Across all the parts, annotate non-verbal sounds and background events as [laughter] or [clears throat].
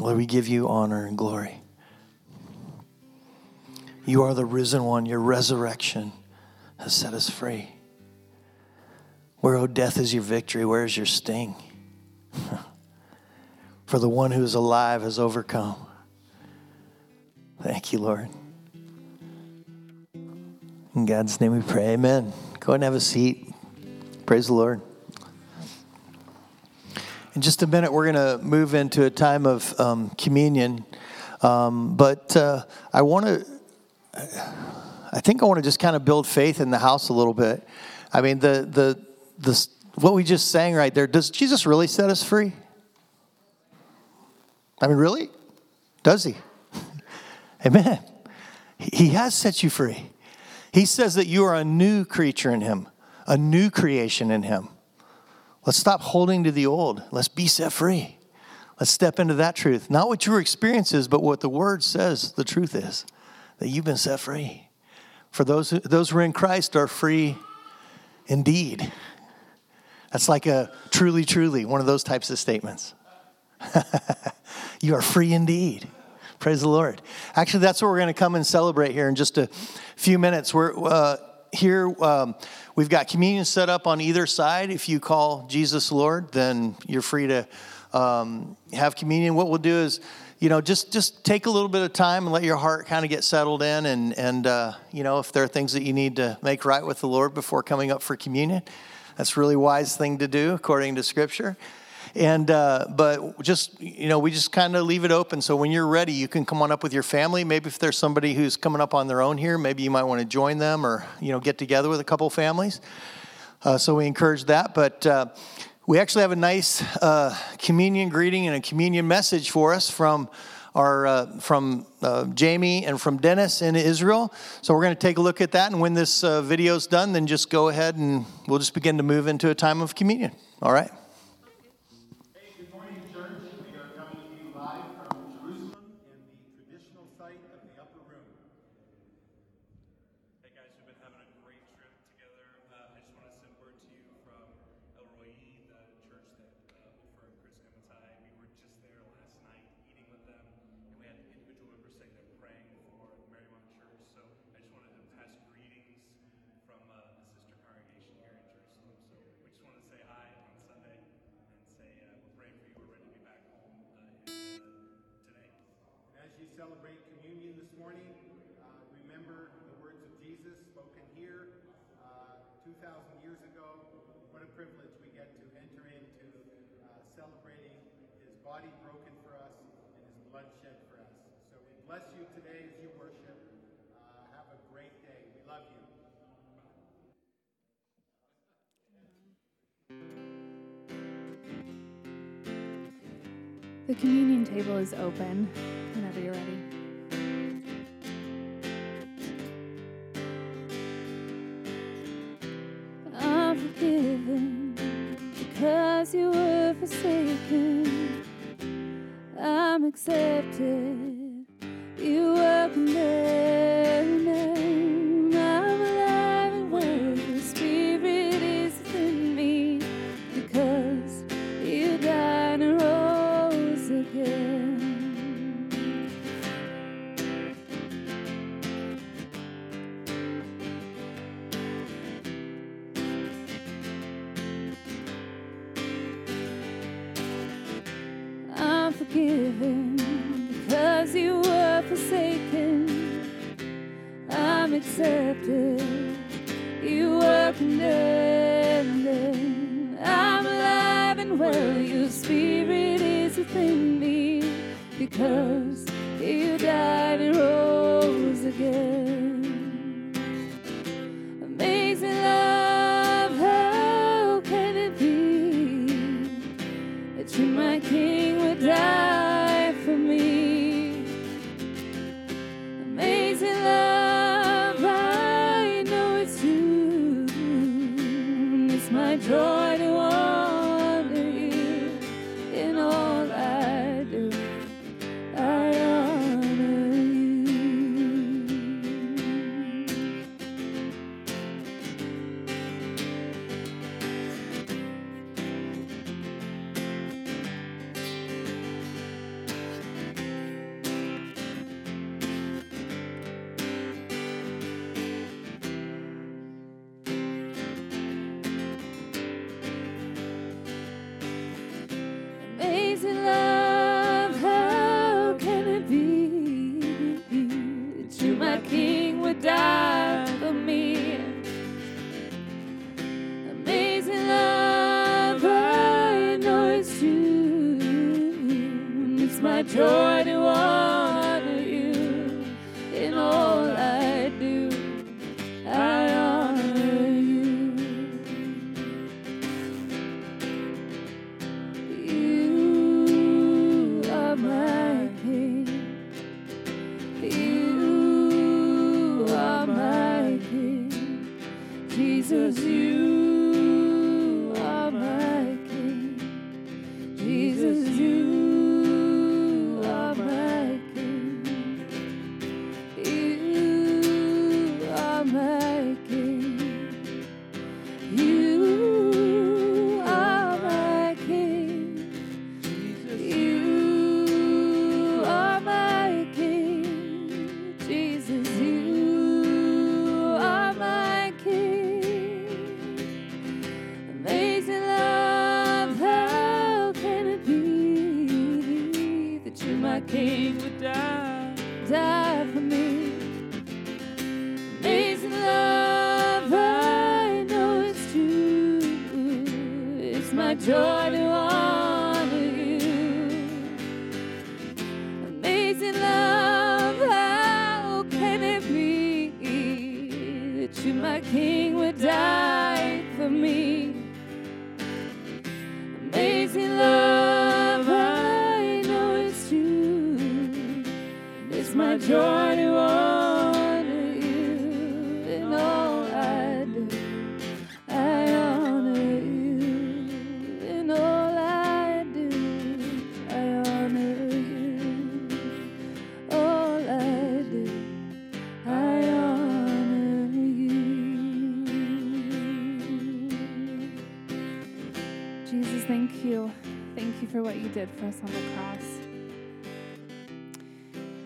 Lord, we give you honor and glory. You are the risen one. Your resurrection has set us free. Where, O oh, death, is your victory? Where is your sting? [laughs] For the one who is alive has overcome. Thank you, Lord. In God's name we pray. Amen. Go and have a seat. Praise the Lord. In just a minute, we're going to move into a time of um, communion. Um, but uh, I want to, I think I want to just kind of build faith in the house a little bit. I mean, the, the, the, what we just sang right there, does Jesus really set us free? I mean, really? Does he? [laughs] Amen. He has set you free. He says that you are a new creature in him, a new creation in him. Let's stop holding to the old. Let's be set free. Let's step into that truth. Not what your experience is, but what the word says the truth is that you've been set free. For those who, those who are in Christ are free indeed. That's like a truly, truly, one of those types of statements. [laughs] you are free indeed. Praise the Lord. Actually, that's what we're going to come and celebrate here in just a few minutes. We're uh, here. Um, we've got communion set up on either side. If you call Jesus Lord, then you're free to um, have communion. What we'll do is, you know, just just take a little bit of time and let your heart kind of get settled in, and and uh, you know, if there are things that you need to make right with the Lord before coming up for communion, that's a really wise thing to do according to Scripture. And uh, but just you know, we just kind of leave it open. So when you're ready, you can come on up with your family. Maybe if there's somebody who's coming up on their own here, maybe you might want to join them or you know get together with a couple families. Uh, so we encourage that. But uh, we actually have a nice uh, communion greeting and a communion message for us from our uh, from uh, Jamie and from Dennis in Israel. So we're going to take a look at that, and when this uh, video is done, then just go ahead and we'll just begin to move into a time of communion. All right. Communion table is open whenever you're ready. I'm forgiven because you were forsaken. I'm accepted. Forgiven because you were forsaken. I'm accepted. You were condemned. I'm alive and well. Your spirit is within me because you died did for us on the cross.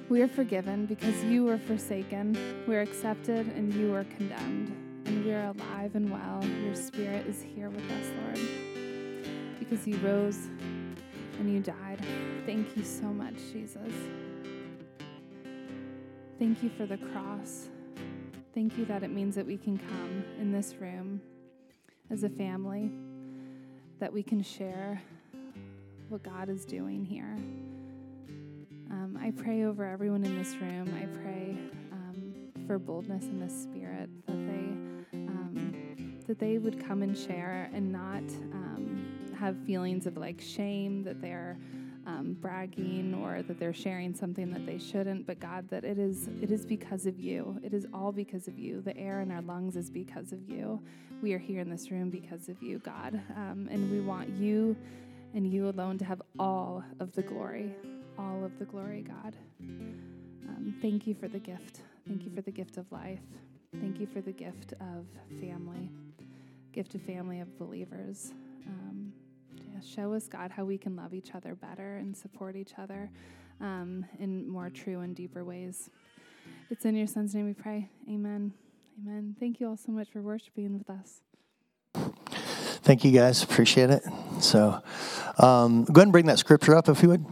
We are forgiven because you were forsaken. We're accepted and you were condemned. And we are alive and well. Your spirit is here with us, Lord. Because you rose and you died. Thank you so much, Jesus. Thank you for the cross. Thank you that it means that we can come in this room as a family, that we can share what God is doing here. Um, I pray over everyone in this room. I pray um, for boldness in the spirit that they um, that they would come and share and not um, have feelings of like shame that they're um, bragging or that they're sharing something that they shouldn't. But God, that it is it is because of you. It is all because of you. The air in our lungs is because of you. We are here in this room because of you, God, um, and we want you and you alone to have all of the glory all of the glory, God. Um, thank you for the gift. Thank you for the gift of life. Thank you for the gift of family, gift of family of believers. Um, yeah, show us, God, how we can love each other better and support each other um, in more true and deeper ways. It's in your son's name we pray. Amen. Amen. Thank you all so much for worshiping with us. Thank you guys. Appreciate it. So um, go ahead and bring that scripture up if you would.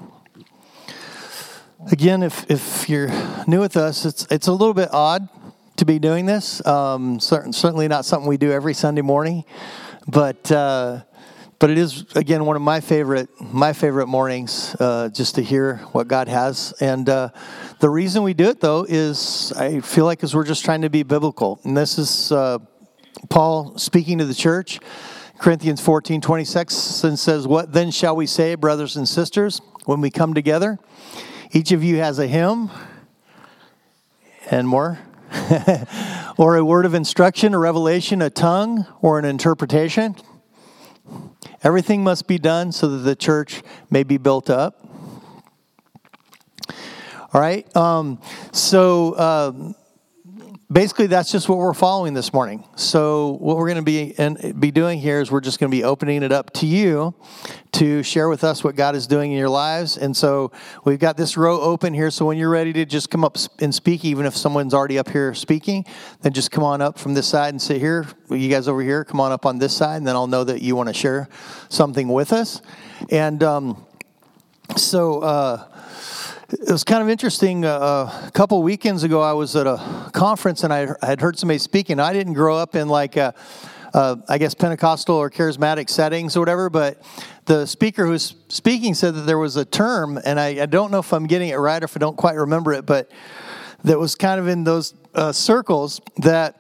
Again, if, if you're new with us, it's, it's a little bit odd to be doing this. Um, certain, certainly not something we do every Sunday morning, but uh, but it is again one of my favorite my favorite mornings uh, just to hear what God has. And uh, the reason we do it though is I feel like is we're just trying to be biblical, and this is uh, Paul speaking to the church. Corinthians 14, 26 and says, What then shall we say, brothers and sisters, when we come together? Each of you has a hymn and more, [laughs] or a word of instruction, a revelation, a tongue, or an interpretation. Everything must be done so that the church may be built up. All right. Um, so um, basically, that's just what we're following this morning. So what we're going to be and be doing here is we're just going to be opening it up to you to share with us what God is doing in your lives. And so we've got this row open here. So when you're ready to just come up and speak, even if someone's already up here speaking, then just come on up from this side and sit here. You guys over here, come on up on this side, and then I'll know that you want to share something with us. And um, so. Uh, it was kind of interesting. Uh, a couple weekends ago, I was at a conference and I had heard somebody speaking. I didn't grow up in like a, uh, I guess, Pentecostal or charismatic settings or whatever. But the speaker who was speaking said that there was a term, and I, I don't know if I'm getting it right or if I don't quite remember it, but that was kind of in those uh, circles that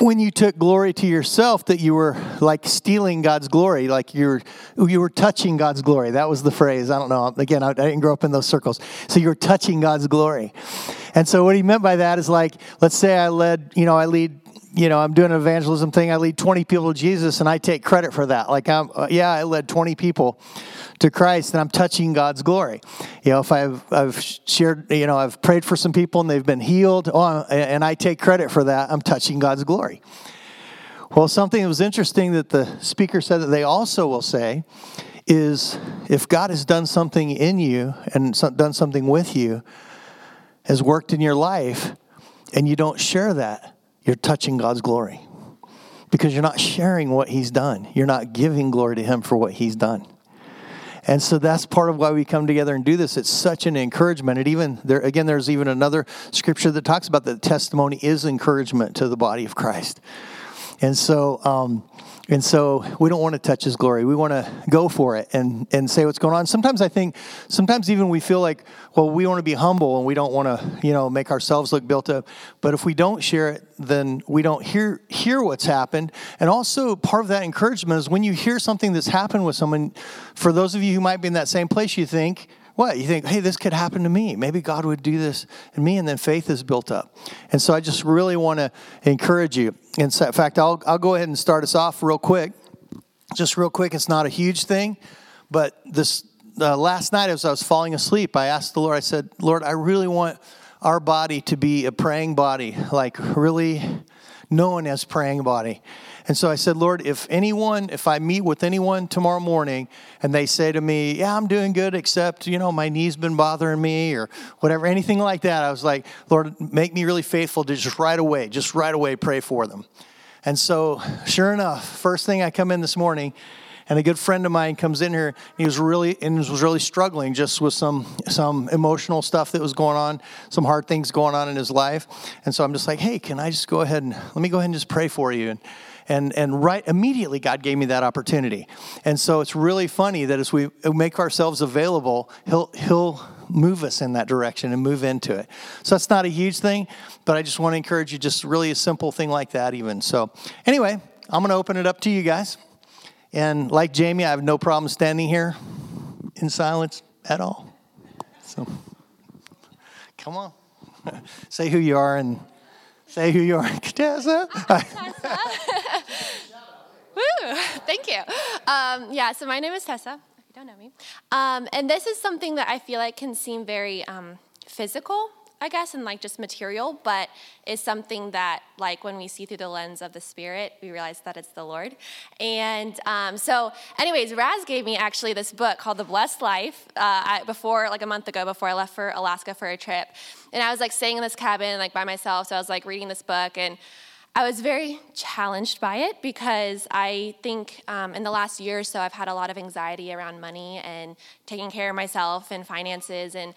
when you took glory to yourself that you were like stealing god's glory like you're you were touching god's glory. That was the phrase. I don't know. Again I, I, didn't grow up in those circles. So you were touching god's glory. And so what he meant by that is like let's say i led you know i lead you know i'm doing an evangelism thing. I lead 20 people to jesus and i take credit for that. Like i'm uh, yeah i led 20 people to Christ, then I'm touching God's glory. You know, if I've, I've shared, you know, I've prayed for some people and they've been healed, oh, and I take credit for that, I'm touching God's glory. Well, something that was interesting that the speaker said that they also will say is if God has done something in you and done something with you, has worked in your life, and you don't share that, you're touching God's glory because you're not sharing what He's done. You're not giving glory to Him for what He's done. And so that's part of why we come together and do this. It's such an encouragement. And even there, again, there's even another scripture that talks about that testimony is encouragement to the body of Christ. And so, um, and so we don't want to touch his glory. We want to go for it and, and say what's going on. Sometimes I think, sometimes even we feel like, well, we want to be humble and we don't want to, you know, make ourselves look built up. But if we don't share it, then we don't hear hear what's happened. And also part of that encouragement is when you hear something that's happened with someone, for those of you who might be in that same place, you think, what? You think, hey, this could happen to me. Maybe God would do this in me, and then faith is built up. And so I just really want to encourage you. In fact, I'll, I'll go ahead and start us off real quick. Just real quick, it's not a huge thing, but this uh, last night as I was falling asleep, I asked the Lord, I said, Lord, I really want our body to be a praying body, like really known as praying body. And so I said, Lord, if anyone, if I meet with anyone tomorrow morning and they say to me, Yeah, I'm doing good, except, you know, my knee's been bothering me or whatever, anything like that, I was like, Lord, make me really faithful to just right away, just right away pray for them. And so, sure enough, first thing I come in this morning, and a good friend of mine comes in here. He was really and was really struggling just with some some emotional stuff that was going on, some hard things going on in his life. And so I'm just like, hey, can I just go ahead and let me go ahead and just pray for you? And and and right immediately God gave me that opportunity. And so it's really funny that as we make ourselves available, he'll he'll move us in that direction and move into it. So that's not a huge thing, but I just want to encourage you just really a simple thing like that even. So anyway, I'm going to open it up to you guys. And like Jamie, I have no problem standing here in silence at all. So come on. [laughs] Say who you are and Say who you are, [laughs] Tessa. [laughs] Woo, thank you. Um, yeah, so my name is Tessa, if you don't know me. Um, and this is something that I feel like can seem very um, physical I guess, and like just material, but is something that, like, when we see through the lens of the Spirit, we realize that it's the Lord. And um, so, anyways, Raz gave me actually this book called The Blessed Life uh, before, like a month ago, before I left for Alaska for a trip. And I was like staying in this cabin, like by myself, so I was like reading this book and I was very challenged by it because I think um, in the last year or so, I've had a lot of anxiety around money and taking care of myself and finances. And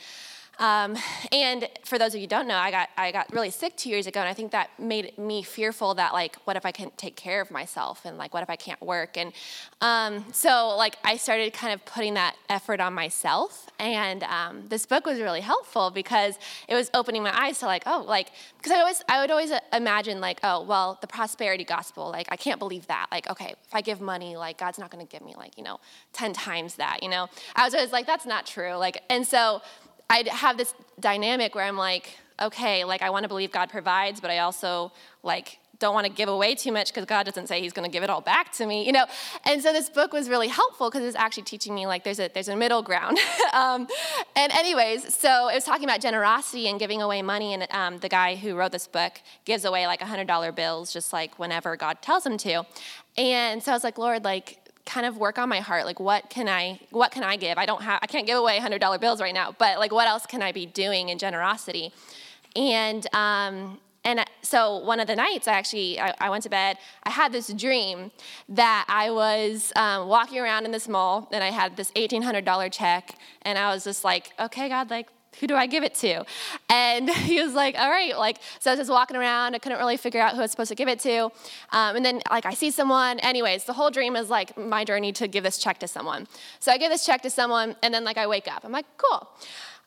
um, and for those of you who don't know, I got I got really sick two years ago, and I think that made me fearful that like, what if I can't take care of myself, and like, what if I can't work? And um, so like, I started kind of putting that effort on myself, and um, this book was really helpful because it was opening my eyes to like, oh, like because I always I would always imagine like, oh, well, the prosperity gospel, like I can't believe that. Like, okay, if I give money, like God's not going to give me like you know ten times that. You know, I was always like, that's not true. Like, and so I'd have this dynamic where I'm like, okay, like I want to believe God provides, but I also like don't want to give away too much because God doesn't say He's going to give it all back to me, you know. And so this book was really helpful because it's actually teaching me like there's a there's a middle ground. [laughs] um, and anyways, so it was talking about generosity and giving away money, and um, the guy who wrote this book gives away like hundred dollar bills just like whenever God tells him to. And so I was like, Lord, like kind of work on my heart like what can i what can i give? I don't have i can't give away $100 bills right now but like what else can i be doing in generosity? And um and so one of the nights i actually i, I went to bed i had this dream that i was um, walking around in this mall and i had this $1800 check and i was just like okay god like who do I give it to? And [laughs] he was like, all right, like, so I was just walking around. I couldn't really figure out who I was supposed to give it to. Um, and then, like, I see someone. Anyways, the whole dream is like my journey to give this check to someone. So I give this check to someone, and then, like, I wake up. I'm like, cool.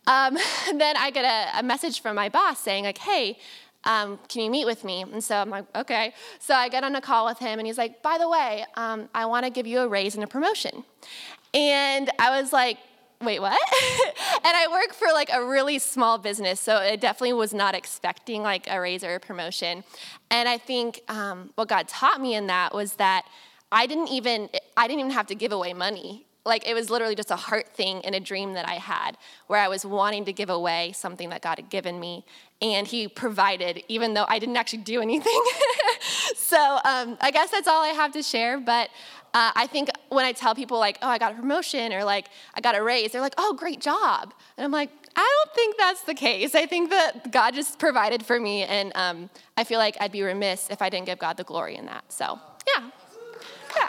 Um, [laughs] then I get a, a, message from my boss saying, like, hey, um, can you meet with me? And so I'm like, okay. So I get on a call with him, and he's like, by the way, um, I want to give you a raise and a promotion. And I was like, wait, what? [laughs] and I work for like a really small business, so it definitely was not expecting like a raise or a promotion. And I think um, what God taught me in that was that I didn't even I didn't even have to give away money. Like it was literally just a heart thing and a dream that I had where I was wanting to give away something that God had given me. And He provided, even though I didn't actually do anything. [laughs] [laughs] so um, I guess that's all I have to share. But uh, I think when I tell people, like, oh, I got a promotion or like I got a raise, they're like, oh, great job. And I'm like, I don't think that's the case. I think that God just provided for me, and um, I feel like I'd be remiss if I didn't give God the glory in that. So, yeah. Yeah. [laughs]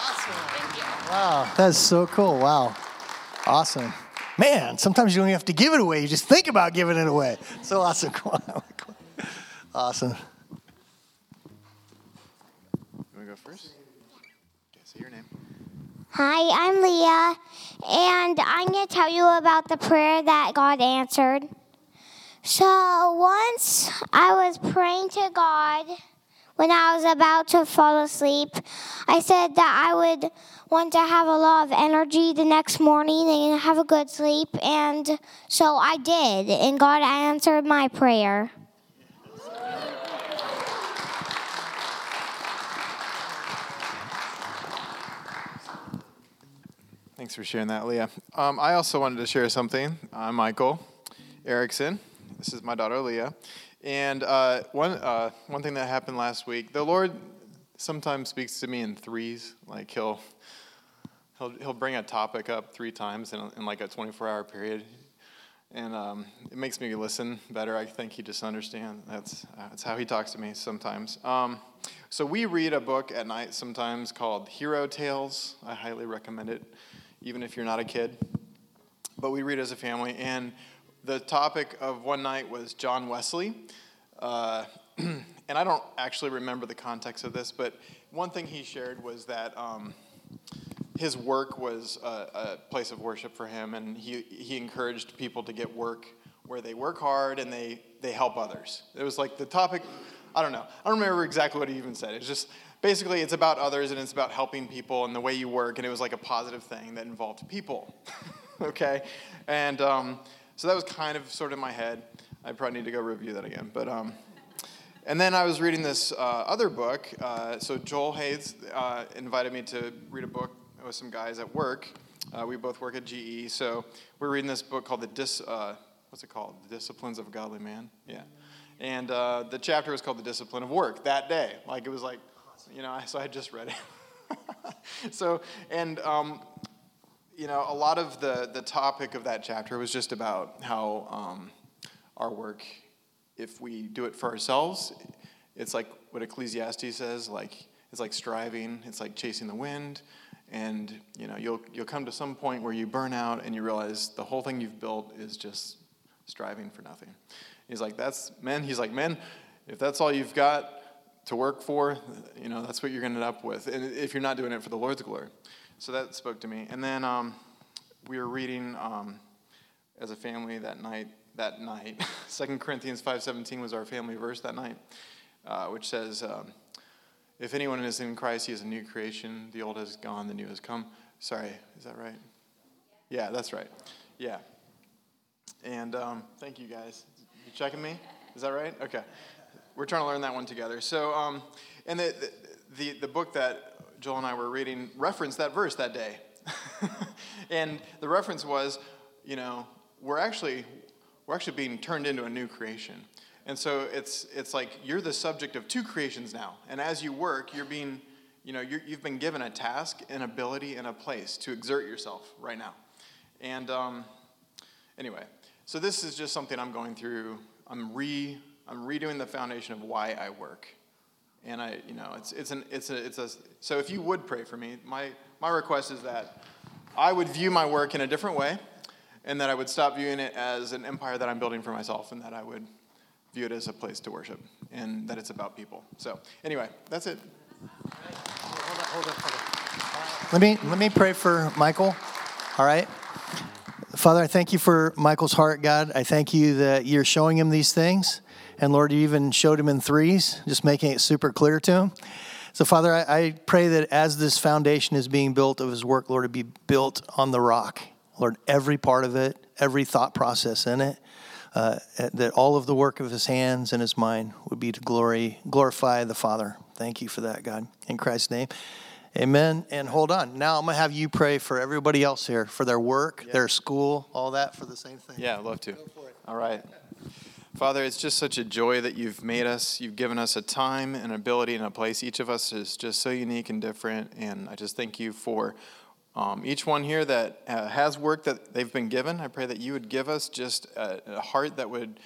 awesome. Thank you. Wow, that's so cool. Wow. Awesome. Man, sometimes you don't have to give it away. You just think about giving it away. So awesome. [laughs] awesome. Go first? Say your name. Hi, I'm Leah, and I'm going to tell you about the prayer that God answered. So, once I was praying to God when I was about to fall asleep, I said that I would want to have a lot of energy the next morning and have a good sleep, and so I did, and God answered my prayer. Thanks for sharing that, Leah. Um, I also wanted to share something. I'm Michael Erickson. This is my daughter, Leah. And uh, one, uh, one thing that happened last week, the Lord sometimes speaks to me in threes. Like he'll, he'll, he'll bring a topic up three times in, in like a 24 hour period. And um, it makes me listen better. I think he just understands. That's, that's how he talks to me sometimes. Um, so we read a book at night sometimes called Hero Tales. I highly recommend it even if you're not a kid. But we read as a family, and the topic of one night was John Wesley. Uh, [clears throat] and I don't actually remember the context of this, but one thing he shared was that um, his work was a, a, place of worship for him, and he, he encouraged people to get work where they work hard and they, they help others. It was like the topic, I don't know, I don't remember exactly what he even said. It's just basically it's about others and it's about helping people and the way you work and it was like a positive thing that involved people [laughs] okay? And um, so that was kind of sort of in my head. I probably need to go review that again but um, and then i was reading this uh, other book uh, so joel hayes uh, invited me to read a book with some guys at work. Uh, we both work at ge so we're reading this book called the dis uh, what's it called? The disciplines of a godly man? Yeah. And uh, the chapter was called the discipline of work that day. Like it was like you know, [laughs] so I just read it. [laughs] so, and, um, you know, a lot of the, the topic of that chapter was just about how um, our work, if we do it for ourselves, it's like what Ecclesiastes says, like, it's like striving, it's like chasing the wind, and, you know, you'll, you'll come to some point where you burn out and you realize the whole thing you've built is just striving for nothing. He's like, that's, men, he's like, men, if that's all you've got, to work for, you know, that's what you're going to end up with. And if you're not doing it for the Lord's glory. So that spoke to me. And then um, we were reading um, as a family that night. That night, [laughs] Second Corinthians 5:17 was our family verse that night, uh, which says, um, "If anyone is in Christ, he is a new creation. The old has gone, the new has come." Sorry, is that right? Yeah, that's right. Yeah. And um, thank you guys. You checking me? Is that right? Okay. We're trying to learn that one together. So, um, and the, the, the book that Joel and I were reading referenced that verse that day. [laughs] and the reference was, you know, we're actually, we're actually being turned into a new creation. And so it's, it's like you're the subject of two creations now. And as you work, you're being, you know, you have been given a task, an ability, and a place to exert yourself right now. And um, anyway, so this is just something I'm going through. I'm re I'm redoing the foundation of why I work. And I, you know, it's, it's, an, it's, a, it's a, so if you would pray for me, my, my request is that I would view my work in a different way, and that I would stop viewing it as an empire that I'm building for myself, and that I would view it as a place to worship, and that it's about people. So, anyway, that's it. Let me let me pray for Michael. All right. Father, I thank you for Michael's heart, God. I thank you that you're showing him these things. And Lord, you even showed him in threes, just making it super clear to him. So, Father, I, I pray that as this foundation is being built of his work, Lord, it be built on the rock. Lord, every part of it, every thought process in it, uh, that all of the work of his hands and his mind would be to glory, glorify the Father. Thank you for that, God. In Christ's name. Amen. And hold on. Now I'm going to have you pray for everybody else here, for their work, their school, all that, for the same thing. Yeah, I'd love to. All right. Father, it's just such a joy that you've made us. You've given us a time and ability and a place. Each of us is just so unique and different. And I just thank you for um, each one here that uh, has work that they've been given. I pray that you would give us just a, a heart that would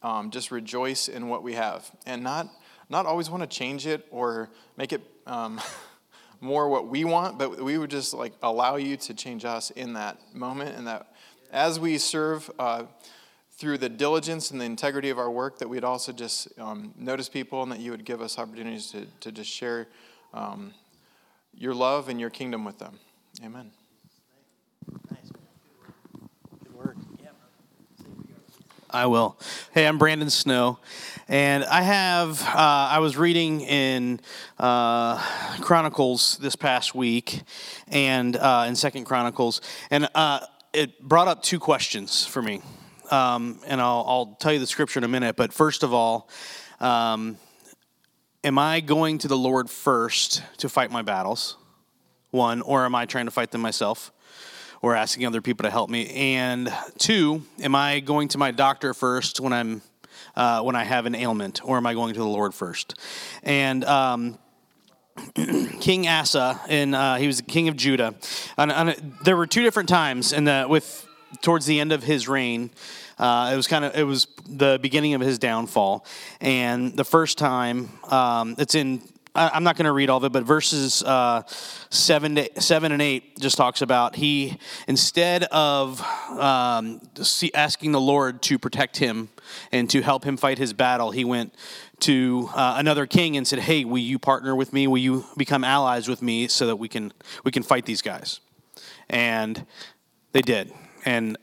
um, just rejoice in what we have and not, not always want to change it or make it. Um, [laughs] more what we want, but we would just like allow you to change us in that moment, and that as we serve uh, through the diligence and the integrity of our work, that we'd also just um, notice people, and that you would give us opportunities to, to just share um, your love and your kingdom with them. Amen. I will. Hey, I'm Brandon Snow, and I have. Uh, I was reading in uh, Chronicles this past week, and uh, in Second Chronicles, and uh, it brought up two questions for me. Um, and I'll, I'll, tell you the scripture in a minute. But first of all, um, am I going to the Lord first to fight my battles? One, or am I trying to fight them myself? or asking other people to help me? And two, am I going to my doctor first when I'm uh, when I have an ailment, or am I going to the Lord first? And um, [clears throat] King Asa, and uh, he was the king of Judah. And, and, there were two different times, in the with towards the end of his reign. Uh, it was kind of it was the beginning of his downfall, and the first time um, it's in I'm not going to read all of it, but verses uh, seven, to, seven and eight just talks about he instead of um, asking the Lord to protect him and to help him fight his battle, he went to uh, another king and said, "Hey, will you partner with me? Will you become allies with me so that we can we can fight these guys?" And they did. And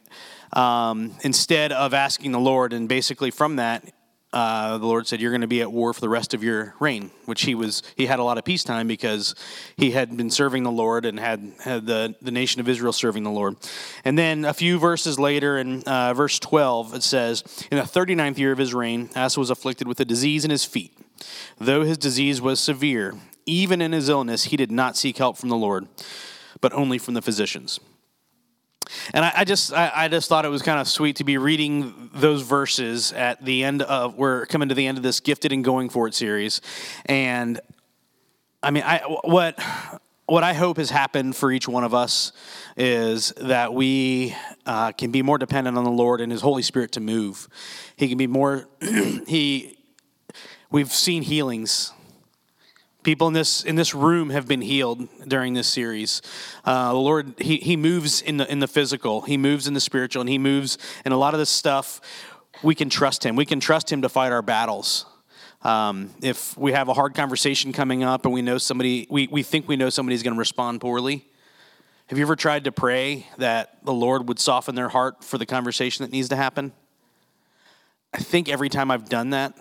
um, instead of asking the Lord, and basically from that, uh, the Lord said, "You're going to be at war for the rest of your reign," which he was. He had a lot of peacetime because he had been serving the Lord and had had the the nation of Israel serving the Lord. And then a few verses later, in uh, verse 12, it says, "In the 39th year of his reign, Asa was afflicted with a disease in his feet. Though his disease was severe, even in his illness, he did not seek help from the Lord, but only from the physicians." And I, I just I, I, just thought it was kind of sweet to be reading those verses at the end of we're coming to the end of this gifted and going for it series. And I mean I what what I hope has happened for each one of us is that we uh, can be more dependent on the Lord and His Holy Spirit to move. He can be more. [clears throat] he, we've seen healings People in this in this room have been healed during this series. Uh, the Lord, he, he moves in the in the physical, He moves in the spiritual, and He moves in a lot of this stuff. We can trust Him. We can trust Him to fight our battles. Um, if we have a hard conversation coming up and we know somebody, we, we think we know somebody's going to respond poorly. Have you ever tried to pray that the Lord would soften their heart for the conversation that needs to happen? I think every time I've done that,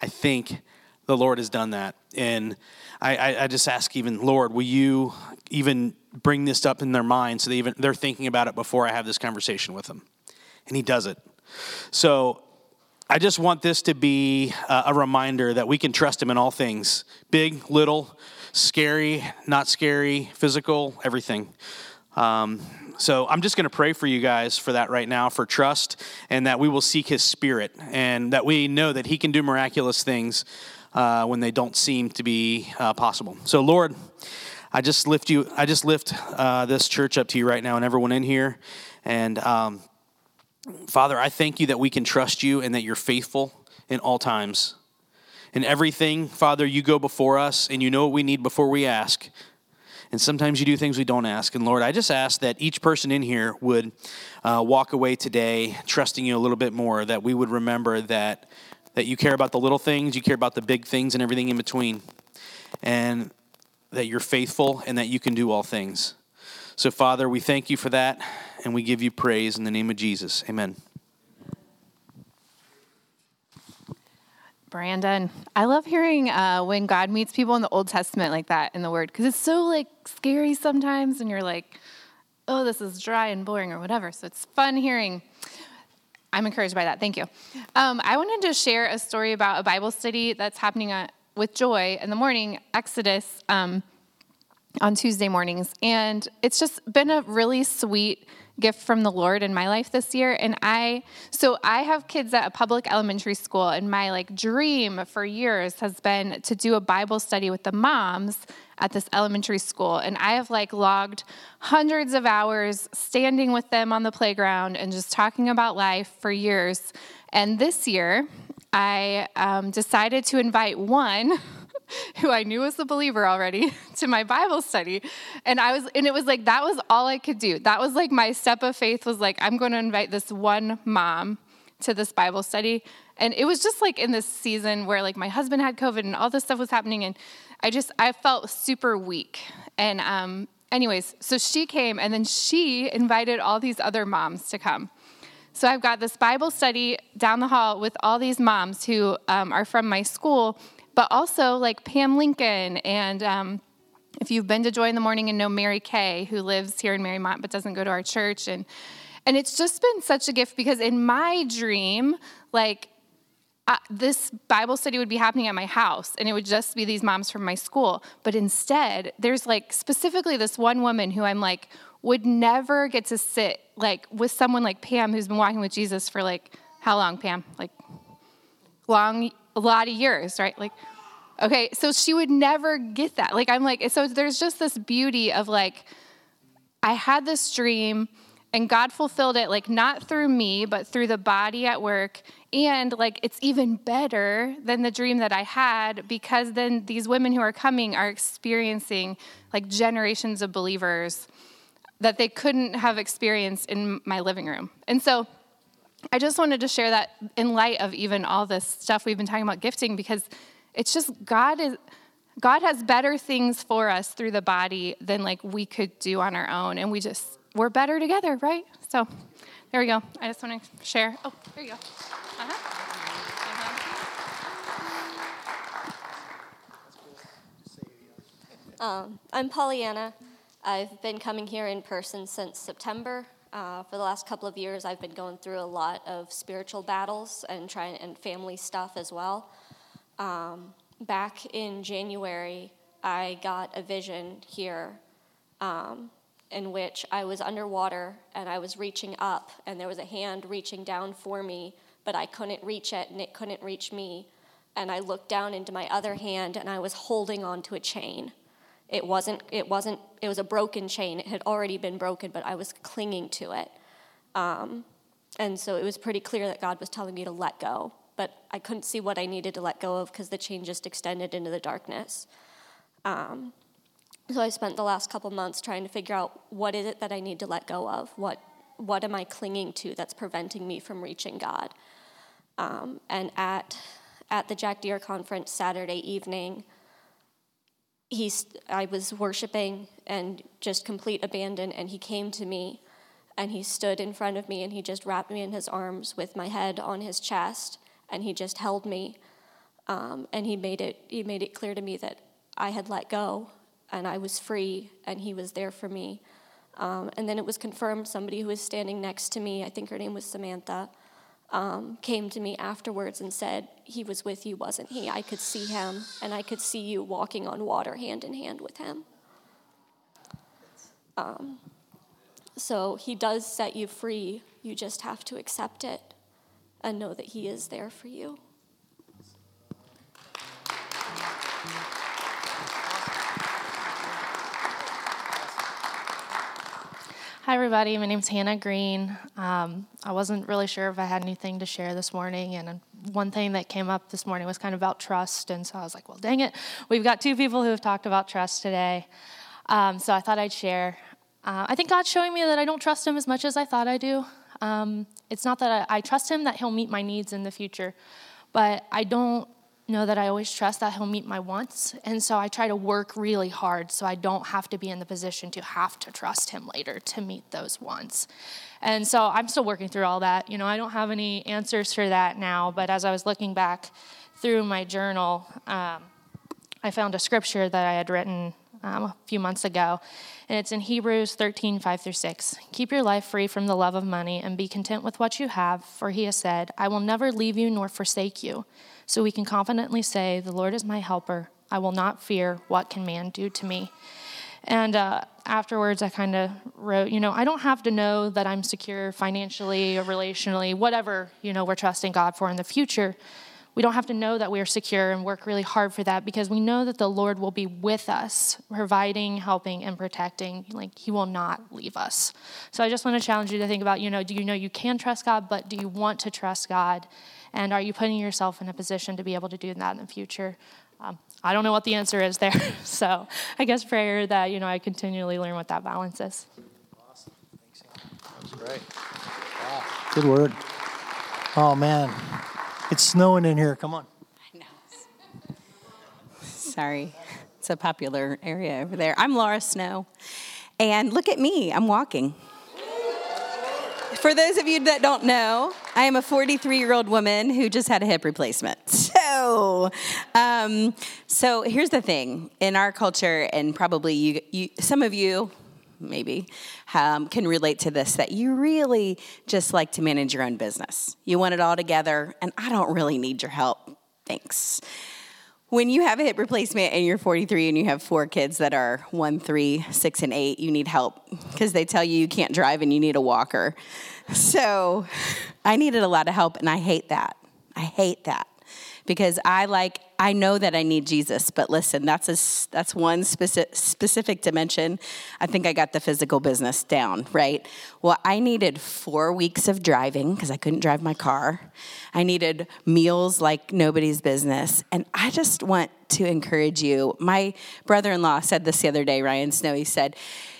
I think the Lord has done that. And I, I, I, just ask even, Lord, will you even bring this up in their mind so they even they're thinking about it before I have this conversation with them? And he does it. So I just want this to be a reminder that we can trust him in all things big, little, scary, not scary, physical, everything. Um, so I'm just going to pray for you guys for that right now, for trust, and that we will seek His Spirit, and that we know that He can do miraculous things uh, when they don't seem to be uh, possible. So, Lord, I just lift you. I just lift uh, this church up to you right now, and everyone in here. And um, Father, I thank you that we can trust you and that you're faithful in all times. In everything, Father, you go before us, and you know what we need before we ask. And sometimes you do things we don't ask. And Lord, I just ask that each person in here would uh, walk away today trusting you a little bit more, that we would remember that, that you care about the little things, you care about the big things, and everything in between. And that you're faithful and that you can do all things. So, Father, we thank you for that and we give you praise in the name of Jesus. Amen. Brandon, I love hearing uh, when God meets people in the Old Testament like that in the Word because it's so like scary sometimes, and you're like, "Oh, this is dry and boring" or whatever. So it's fun hearing. I'm encouraged by that. Thank you. Um, I wanted to share a story about a Bible study that's happening at, with Joy in the morning, Exodus, um, on Tuesday mornings, and it's just been a really sweet gift from the Lord in my life this year. And I, so I have kids at a public elementary school, and my like dream for years has been to do a Bible study with the moms at this elementary school. And I have like logged hundreds of hours standing with them on the playground and just talking about life for years. And this year, I um, decided to invite one [laughs] [laughs] who I knew was a believer already, [laughs] to my Bible study. And I was, and it was like, that was all I could do. That was like my step of faith was like, I'm going to invite this one mom to this Bible study. And it was just like in this season where like my husband had COVID and all this stuff was happening. And I just, I felt super weak. And, um, anyways, so she came and then she invited all these other moms to come. So I've got this Bible study down the hall with all these moms who um, are from my school but also like Pam Lincoln and um, if you've been to Joy in the Morning and know Mary Kay, who lives here in Marymount but doesn't go to our church, and and it's just been such a gift because in my dream, like this Bible study would be happening at my house, and it would just be these moms from my school. But instead, there's like specifically this one woman who I'm like would never get to sit like with someone like Pam who's been walking with Jesus for like how long, Pam? Like long a lot of years, right? Like, okay, so she would never get that. Like, I'm like, so there's just this beauty of like, I had this dream and God fulfilled it, like, not through me, but through the body at work. And like, it's even better than the dream that I had because then these women who are coming are experiencing like generations of believers that they couldn't have experienced in my living room. And so, I just wanted to share that in light of even all this stuff we've been talking about gifting because it's just God is God has better things for us through the body than like we could do on our own and we just we're better together, right? So there we go. I just want to share. Oh, there you go. Uh-huh. Um, I'm Pollyanna. I've been coming here in person since September. Uh, for the last couple of years, I've been going through a lot of spiritual battles and trying and family stuff as well. Um, back in January, I got a vision here um, in which I was underwater and I was reaching up, and there was a hand reaching down for me, but I couldn't reach it, and it couldn't reach me. And I looked down into my other hand, and I was holding onto a chain. It wasn't, it wasn't, it was a broken chain. It had already been broken, but I was clinging to it. Um, and so it was pretty clear that God was telling me to let go. But I couldn't see what I needed to let go of because the chain just extended into the darkness. Um, so I spent the last couple months trying to figure out what is it that I need to let go of? What, what am I clinging to that's preventing me from reaching God? Um, and at, at the Jack Deere conference Saturday evening, he's, I was worshiping and just complete abandon, and he came to me and he stood in front of me and he just wrapped me in his arms with my head on his chest and he just held me um, and he made it he made it clear to me that I had let go and I was free and he was there for me. Um, and then it was confirmed somebody who was standing next to me, I think her name was Samantha, um, came to me afterwards and said, He was with you, wasn't he? I could see him, and I could see you walking on water hand in hand with him. Um, so he does set you free. You just have to accept it and know that he is there for you. Hi, everybody. My name is Hannah Green. Um, I wasn't really sure if I had anything to share this morning, and one thing that came up this morning was kind of about trust, and so I was like, well, dang it, we've got two people who have talked about trust today. Um, so I thought I'd share. Uh, I think God's showing me that I don't trust Him as much as I thought I do. Um, it's not that I, I trust Him that He'll meet my needs in the future, but I don't know that I always trust that He'll meet my wants. And so I try to work really hard so I don't have to be in the position to have to trust Him later to meet those wants. And so I'm still working through all that. You know, I don't have any answers for that now, but as I was looking back through my journal, um, I found a scripture that I had written um, a few months ago, and it's in Hebrews 13, 5 through 6. Keep your life free from the love of money and be content with what you have, for he has said, I will never leave you nor forsake you. So we can confidently say, The Lord is my helper. I will not fear what can man do to me. And uh, afterwards, I kind of wrote, you know, I don't have to know that I'm secure financially or relationally, whatever, you know, we're trusting God for in the future. We don't have to know that we are secure and work really hard for that because we know that the Lord will be with us, providing, helping, and protecting. Like, He will not leave us. So I just want to challenge you to think about, you know, do you know you can trust God, but do you want to trust God? And are you putting yourself in a position to be able to do that in the future? Um, I don't know what the answer is there. [laughs] so I guess prayer that, you know, I continually learn what that balance is. Awesome. Thanks, That's great. Wow. Good word. Oh, man. It's snowing in here. Come on. I know. Sorry. It's a popular area over there. I'm Laura Snow. And look at me. I'm walking. For those of you that don't know, I am a 43 year old woman who just had a hip replacement. [laughs] So, um, so here's the thing in our culture, and probably you, you some of you maybe um, can relate to this that you really just like to manage your own business. You want it all together, and I don't really need your help. Thanks. When you have a hip replacement and you're 43 and you have four kids that are one, three, six, and eight, you need help because they tell you you can't drive and you need a walker. So I needed a lot of help, and I hate that. I hate that because I like I know that I need Jesus, but listen, that's a, that's one specific specific dimension. I think I got the physical business down, right? Well, I needed 4 weeks of driving because I couldn't drive my car. I needed meals like nobody's business, and I just want to encourage you. My brother-in-law said this the other day, Ryan Snow. He said,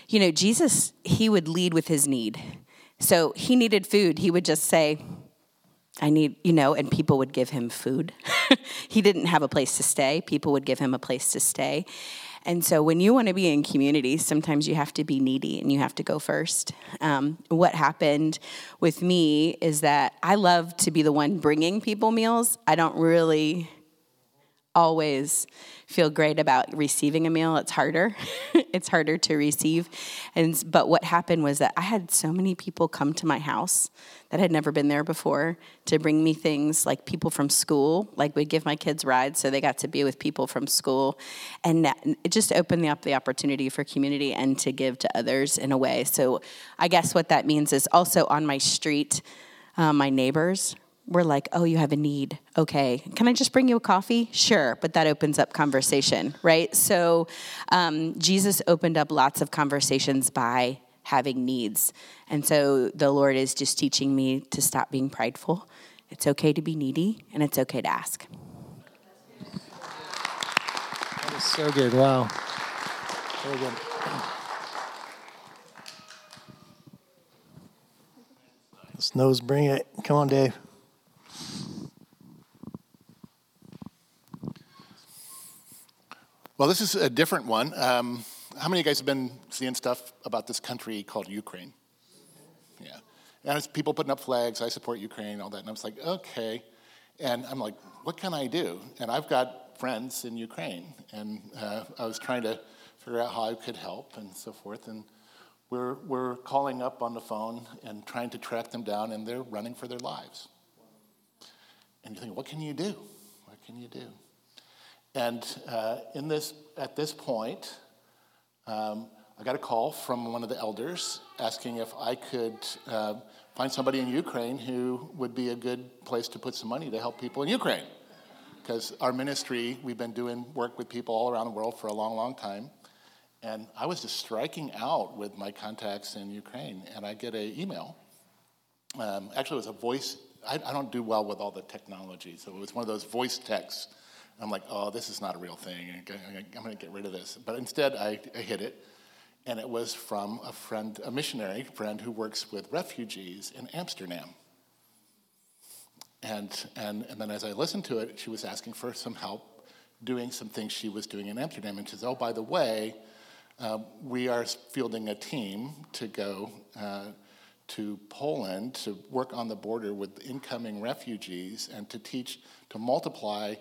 "You know, Jesus, he would lead with his need." So, he needed food. He would just say, I need, you know, and people would give him food. [laughs] he didn't have a place to stay. People would give him a place to stay. And so when you want to be in community, sometimes you have to be needy and you have to go first. Um, what happened with me is that I love to be the one bringing people meals. I don't really always feel great about receiving a meal. It's harder. [laughs] it's harder to receive. And but what happened was that I had so many people come to my house that had never been there before to bring me things like people from school, like we'd give my kids rides so they got to be with people from school. And it just opened up the opportunity for community and to give to others in a way. So I guess what that means is also on my street, uh, my neighbors we're like, oh, you have a need. Okay. Can I just bring you a coffee? Sure. But that opens up conversation, right? So um, Jesus opened up lots of conversations by having needs. And so the Lord is just teaching me to stop being prideful. It's okay to be needy and it's okay to ask. That is so good. Wow. Very good. Snows bring it. Come on, Dave. Well, this is a different one. Um, how many of you guys have been seeing stuff about this country called Ukraine? Yeah. And it's people putting up flags, I support Ukraine, all that. And I was like, okay. And I'm like, what can I do? And I've got friends in Ukraine. And uh, I was trying to figure out how I could help and so forth. And we're, we're calling up on the phone and trying to track them down, and they're running for their lives. And you think, what can you do? What can you do? And uh, in this, at this point, um, I got a call from one of the elders asking if I could uh, find somebody in Ukraine who would be a good place to put some money to help people in Ukraine. Because our ministry, we've been doing work with people all around the world for a long, long time. And I was just striking out with my contacts in Ukraine. And I get an email. Um, actually, it was a voice. I, I don't do well with all the technology, so it was one of those voice texts I'm like, oh, this is not a real thing. I'm going to get rid of this. But instead, I, I hit it. and it was from a friend, a missionary friend who works with refugees in Amsterdam. And, and, and then as I listened to it, she was asking for some help doing some things she was doing in Amsterdam. And she said, Oh, by the way, uh, we are fielding a team to go uh, to Poland to work on the border with incoming refugees and to teach, to multiply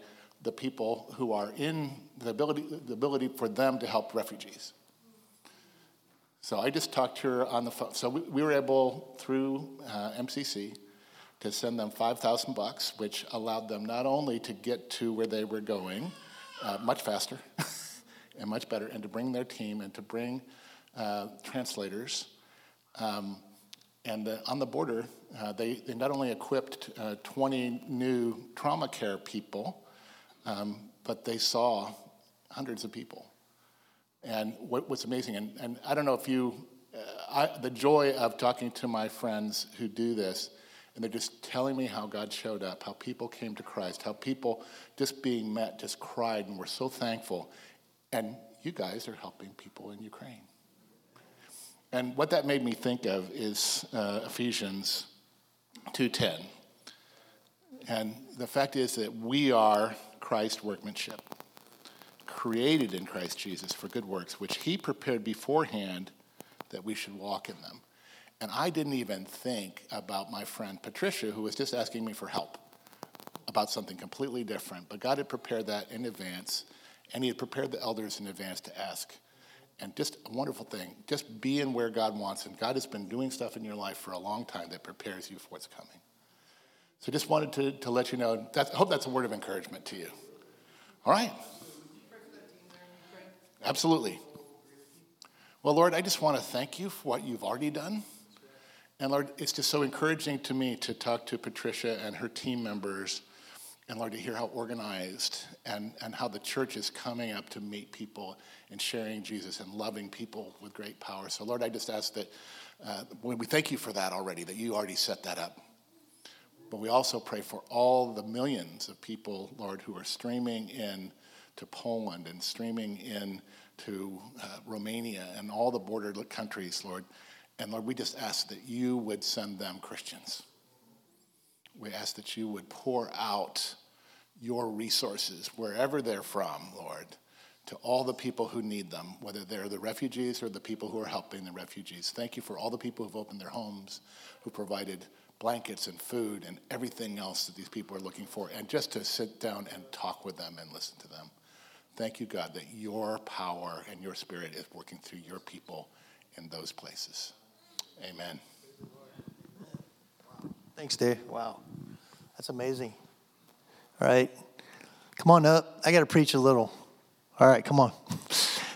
the people who are in the ability, the ability for them to help refugees. So I just talked to her on the phone. So we, we were able, through uh, MCC, to send them 5,000 bucks, which allowed them not only to get to where they were going uh, much faster [laughs] and much better, and to bring their team and to bring uh, translators. Um, and uh, on the border, uh, they, they not only equipped uh, 20 new trauma care people, um, but they saw hundreds of people. And what, what's amazing, and, and I don't know if you, uh, I, the joy of talking to my friends who do this, and they're just telling me how God showed up, how people came to Christ, how people just being met just cried and were so thankful. And you guys are helping people in Ukraine. And what that made me think of is uh, Ephesians 2:10. And the fact is that we are Christ's workmanship, created in Christ Jesus for good works, which he prepared beforehand that we should walk in them. And I didn't even think about my friend Patricia, who was just asking me for help about something completely different. But God had prepared that in advance, and He had prepared the elders in advance to ask. And just a wonderful thing, just being where God wants. And God has been doing stuff in your life for a long time that prepares you for what's coming. So just wanted to, to let you know, I hope that's a word of encouragement to you. All right? Absolutely. Well, Lord, I just want to thank you for what you've already done. And Lord, it's just so encouraging to me to talk to Patricia and her team members, and Lord, to hear how organized and, and how the church is coming up to meet people and sharing Jesus and loving people with great power. So, Lord, I just ask that uh, we thank you for that already, that you already set that up. But we also pray for all the millions of people, Lord, who are streaming in to Poland and streaming in to uh, Romania and all the border countries, Lord. And Lord, we just ask that you would send them Christians. We ask that you would pour out your resources wherever they're from, Lord, to all the people who need them, whether they're the refugees or the people who are helping the refugees. Thank you for all the people who've opened their homes, who provided blankets and food and everything else that these people are looking for, and just to sit down and talk with them and listen to them. Thank you, God, that your power and your spirit is working through your people in those places. Amen. Thanks, Dave. Wow. That's amazing. All right. Come on up. I got to preach a little. All right, come on. [laughs]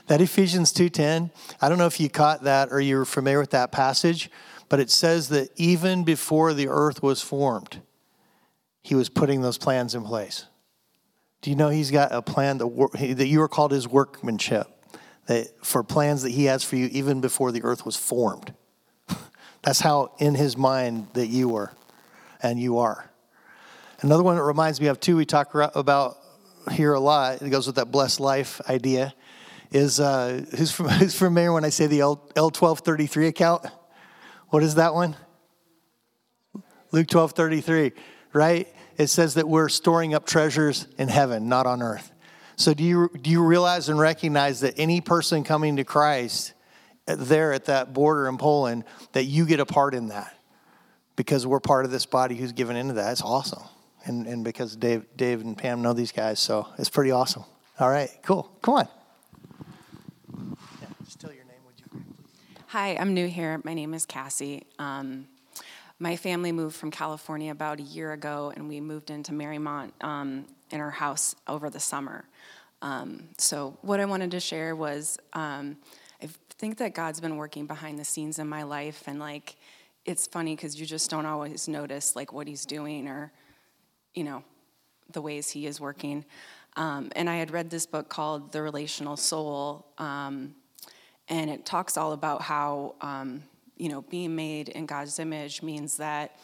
That Ephesians 2:10, I don't know if you caught that or you're familiar with that passage, but it says that even before the earth was formed, he was putting those plans in place. Do you know he's got a plan that, that you are called his workmanship, that for plans that he has for you even before the earth was formed? [laughs] That's how in his mind that you were and you are. Another one that reminds me of, too, we talk about here a lot, it goes with that blessed life idea, is uh, who's, from, [laughs] who's familiar when I say the L, L1233 account? What is that one? Luke 12:33, right? It says that we're storing up treasures in heaven, not on earth. So do you do you realize and recognize that any person coming to Christ uh, there at that border in Poland that you get a part in that because we're part of this body who's given into that. It's awesome. And, and because Dave, Dave and Pam know these guys, so it's pretty awesome. All right, cool. Come on. Yeah, just tell your name, would you? Hi, I'm new here. My name is Cassie. Um, my family moved from California about a year ago, and we moved into Marymount um, in our house over the summer. Um, so, what I wanted to share was um, I think that God's been working behind the scenes in my life, and like it's funny because you just don't always notice like what He's doing or, you know, the ways He is working. Um, and I had read this book called The Relational Soul, um, and it talks all about how um, you know being made in God's image means that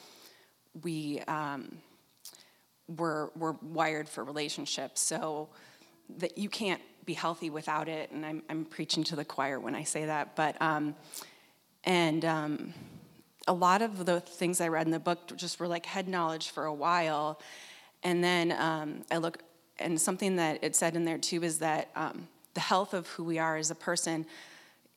we um, we're we're wired for relationships. So that you can't be healthy without it. And I'm, I'm preaching to the choir when I say that. But, um, and um, a lot of the things I read in the book just were like head knowledge for a while. And then um, I look, and something that it said in there too is that um, the health of who we are as a person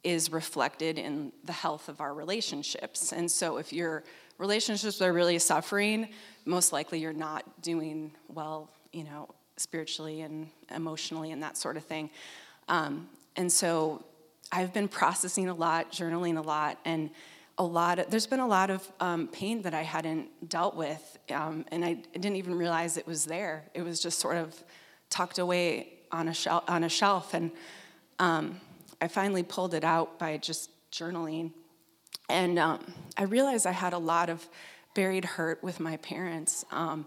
is reflected in the health of our relationships. And so if your relationships are really suffering, most likely you're not doing well, you know, spiritually and emotionally and that sort of thing. Um, and so I've been processing a lot, journaling a lot, and a lot of, there's been a lot of um, pain that I hadn't dealt with, um, and I didn't even realize it was there. It was just sort of tucked away on a shelf, on a shelf and um, I finally pulled it out by just journaling. And um, I realized I had a lot of buried hurt with my parents. Um,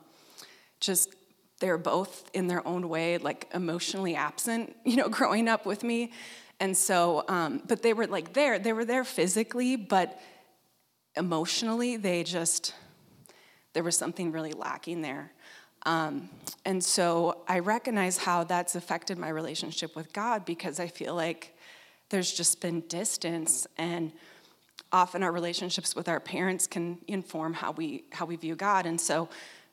just they're both in their own way like emotionally absent [laughs] you know growing up with me and so um, but they were like there they were there physically but emotionally they just there was something really lacking there um, and so i recognize how that's affected my relationship with god because i feel like there's just been distance and often our relationships with our parents can inform how we how we view god. And so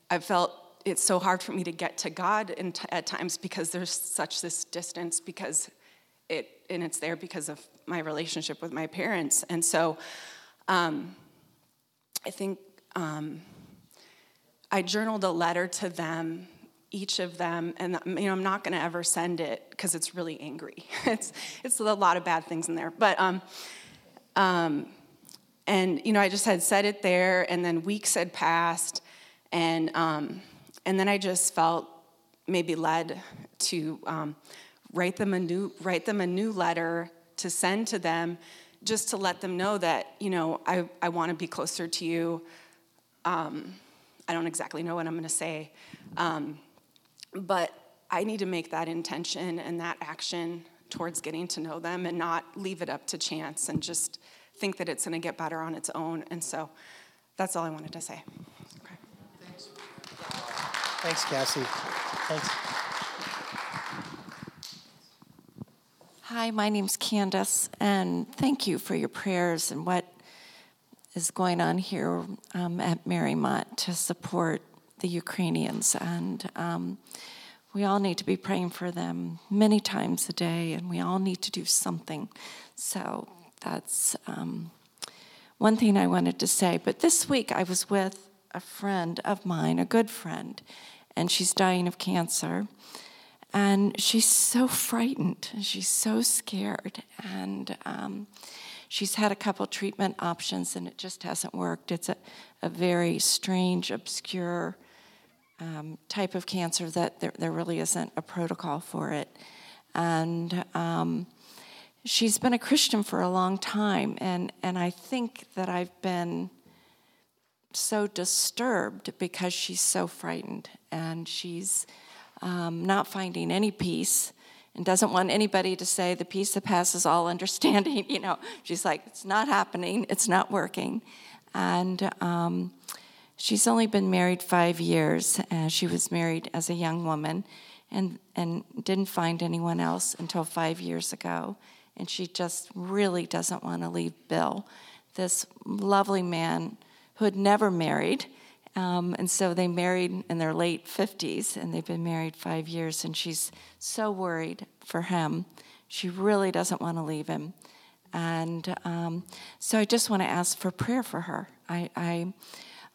i felt it's so hard for me to get to God in, at times because there's such this distance because it and it's there because of my relationship with my parents. And so um, I think um, I journaled a letter to them each of them and you know I'm not going to ever send it because it's really angry. [laughs] It's it's a lot of bad things in there. But um, um, and you know I just had said it there and then weeks had passed and um, and then I just felt maybe led to um, write them a new write them a new letter to send to them, just to let them know that you know I I want to be closer to you. Um, I don't exactly know what I'm going to say, um, but I need to make that intention and that action towards getting to know them and not leave it up to chance and just think that it's going to get better on its own. And so that's all I wanted to say. Thanks, Thanks, Cassie. Thanks. Hi, my name's Candace, and thank you for your prayers and what is going on here um, at Marymount to support the Ukrainians. And um, we all need to be praying for them many times a day, and we all need to do something. So that's um, one thing I wanted to say. But this week I was with a friend of mine, a good friend, and she's dying of cancer. And she's so frightened, she's so scared. And um, she's had a couple treatment options and it just hasn't worked. It's a, a very strange, obscure um, type of cancer that there, there, really isn't a protocol for it. And um, she's been a Christian for a long time, and, and I think that I've been so disturbed because she's so frightened and she's um, not finding any peace and doesn't want anybody to say the peace that passes all understanding. [laughs] You know, she's like, it's not happening, it's not working. And um, she's only been married five years. Uh, she was married as a young woman and, and didn't find anyone else until five years ago. And she just really doesn't want to leave Bill, this lovely man who had never married. Um, and so they married in their late 50s, and they've been married five years, and she's so worried for him. She really doesn't want to leave him. And um, so I just want to ask for prayer for her. I, I,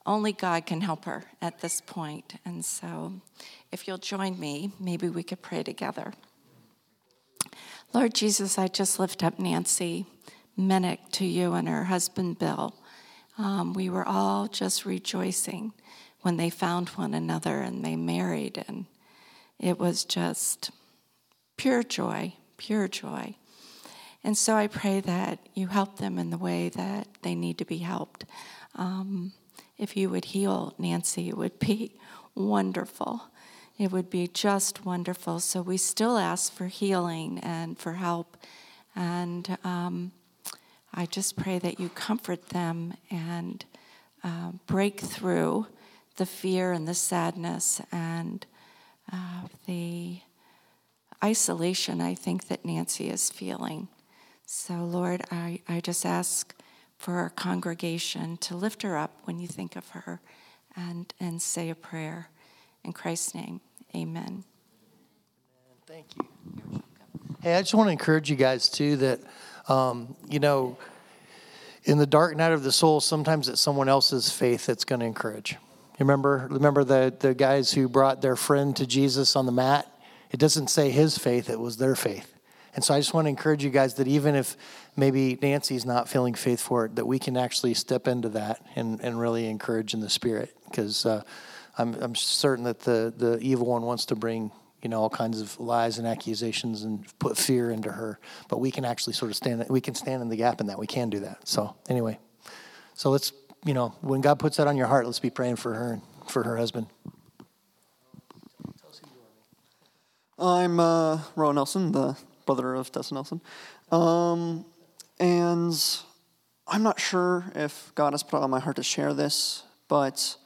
only God can help her at this point. And so if you'll join me, maybe we could pray together. Lord Jesus, I just lift up Nancy Minnick to you and her husband Bill um, we were all just rejoicing when they found one another and they married. And it was just pure joy, pure joy. And so I pray that you help them in the way that they need to be helped. Um, if you would heal Nancy, it would be wonderful. It would be just wonderful. So we still ask for healing and for help. And um, I just pray that you comfort them and uh, break through the fear and the sadness and uh, the isolation I think that Nancy is feeling. So, Lord, I, I just ask for our congregation to lift her up when you think of her and, and say a prayer. In Christ's name, amen. Thank you. Hey, I just want to encourage you guys too that, um, you know, in the dark night of the soul, sometimes it's someone else's faith that's going to encourage. Remember, remember the, the guys who brought their friend to Jesus on the mat? It doesn't say his faith, it was their faith. And so I just want to encourage you guys that even if maybe Nancy's not feeling faith for it, that we can actually step into that and, and really encourage in the spirit. Because uh, I'm, I'm certain that the, the evil one wants to bring you know all kinds of lies and accusations and put fear into her. But we can actually sort of stand we can stand in the gap in that. We can do that. So anyway. So let's you know when god puts that on your heart let's be praying for her and for her husband. I'm uh, Rowan Nelson, the brother of Tessa Nelson. Um, and I'm not sure if God has put it on my heart to share this, but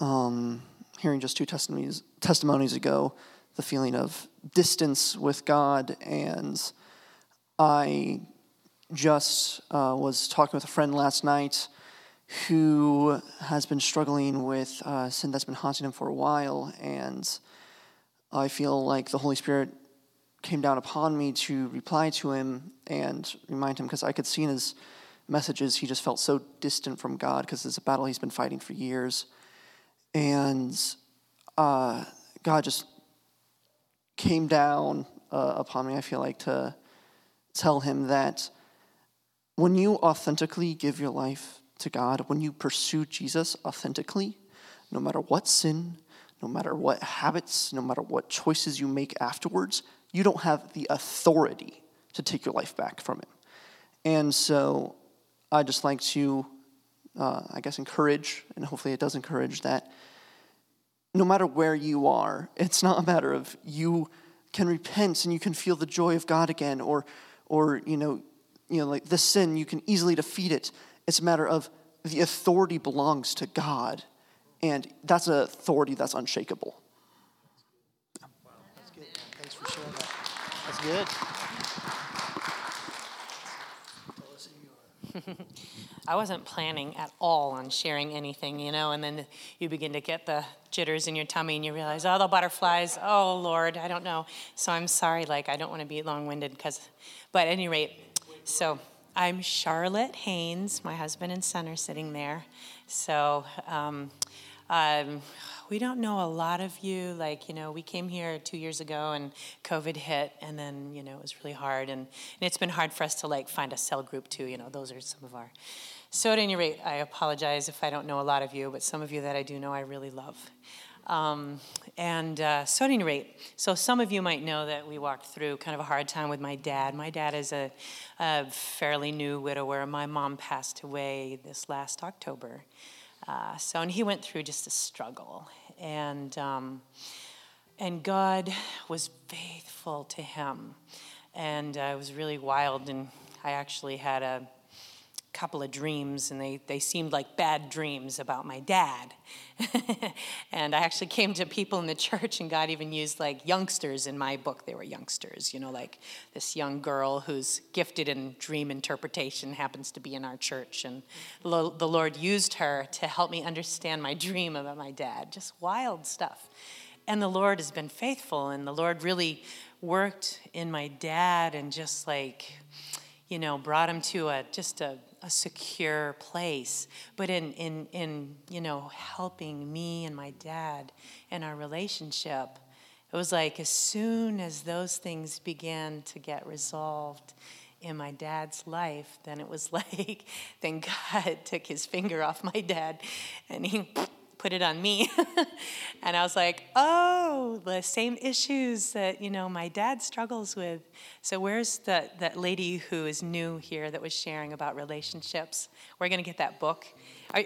um, hearing just two testimonies, testimonies ago, the feeling of distance with God, and I just uh, was talking with a friend last night who has been struggling with uh, sin that's been haunting him for a while, and I feel like the Holy Spirit came down upon me to reply to him and remind him because I could see in his messages he just felt so distant from God because it's a battle he's been fighting for years. And uh, God just came down uh, upon me, I feel like, to tell him that when you authentically give your life to God, when you pursue Jesus authentically, no matter what sin, no matter what habits, no matter what choices you make afterwards, you don't have the authority to take your life back from Him. And so I just like to, uh, I guess, encourage, and hopefully it does encourage that no matter where you are, it's not a matter of you can repent and you can feel the joy of God again, or, or you know, you know, like the sin you can easily defeat it. It's a matter of the authority belongs to God, and that's an authority that's unshakable. Wow, that's good. Thanks for sharing that. That's good. I wasn't planning at all on sharing anything, you know, and then you begin to get the jitters in your tummy and you realize, oh, the butterflies, oh, Lord, I don't know. So I'm sorry, like, I don't want to be long winded because, but at any rate, so I'm Charlotte Haynes. My husband and son are sitting there. So, um, um, we don't know a lot of you. Like, you know, we came here two years ago and COVID hit, and then, you know, it was really hard. And, and it's been hard for us to, like, find a cell group, too. You know, those are some of our. So, at any rate, I apologize if I don't know a lot of you, but some of you that I do know, I really love. Um, and uh, so, at any rate, so some of you might know that we walked through kind of a hard time with my dad. My dad is a, a fairly new widower. My mom passed away this last October. Uh, so, and he went through just a struggle, and um, and God was faithful to him, and uh, it was really wild. And I actually had a couple of dreams, and they, they seemed like bad dreams about my dad. [laughs] and I actually came to people in the church, and God even used like youngsters in my book. They were youngsters, you know, like this young girl who's gifted in dream interpretation happens to be in our church. And lo- the Lord used her to help me understand my dream about my dad. Just wild stuff. And the Lord has been faithful, and the Lord really worked in my dad and just like, you know, brought him to a just a a secure place, but in, in, in, you know, helping me and my dad in our relationship, it was like as soon as those things began to get resolved in my dad's life, then it was [laughs] like, then God [laughs] took his finger off my dad and he put it on me. [laughs] and I was like, oh, the same issues that, you know, my dad struggles with. So where's the, that lady who is new here that was sharing about relationships? We're going to get that book.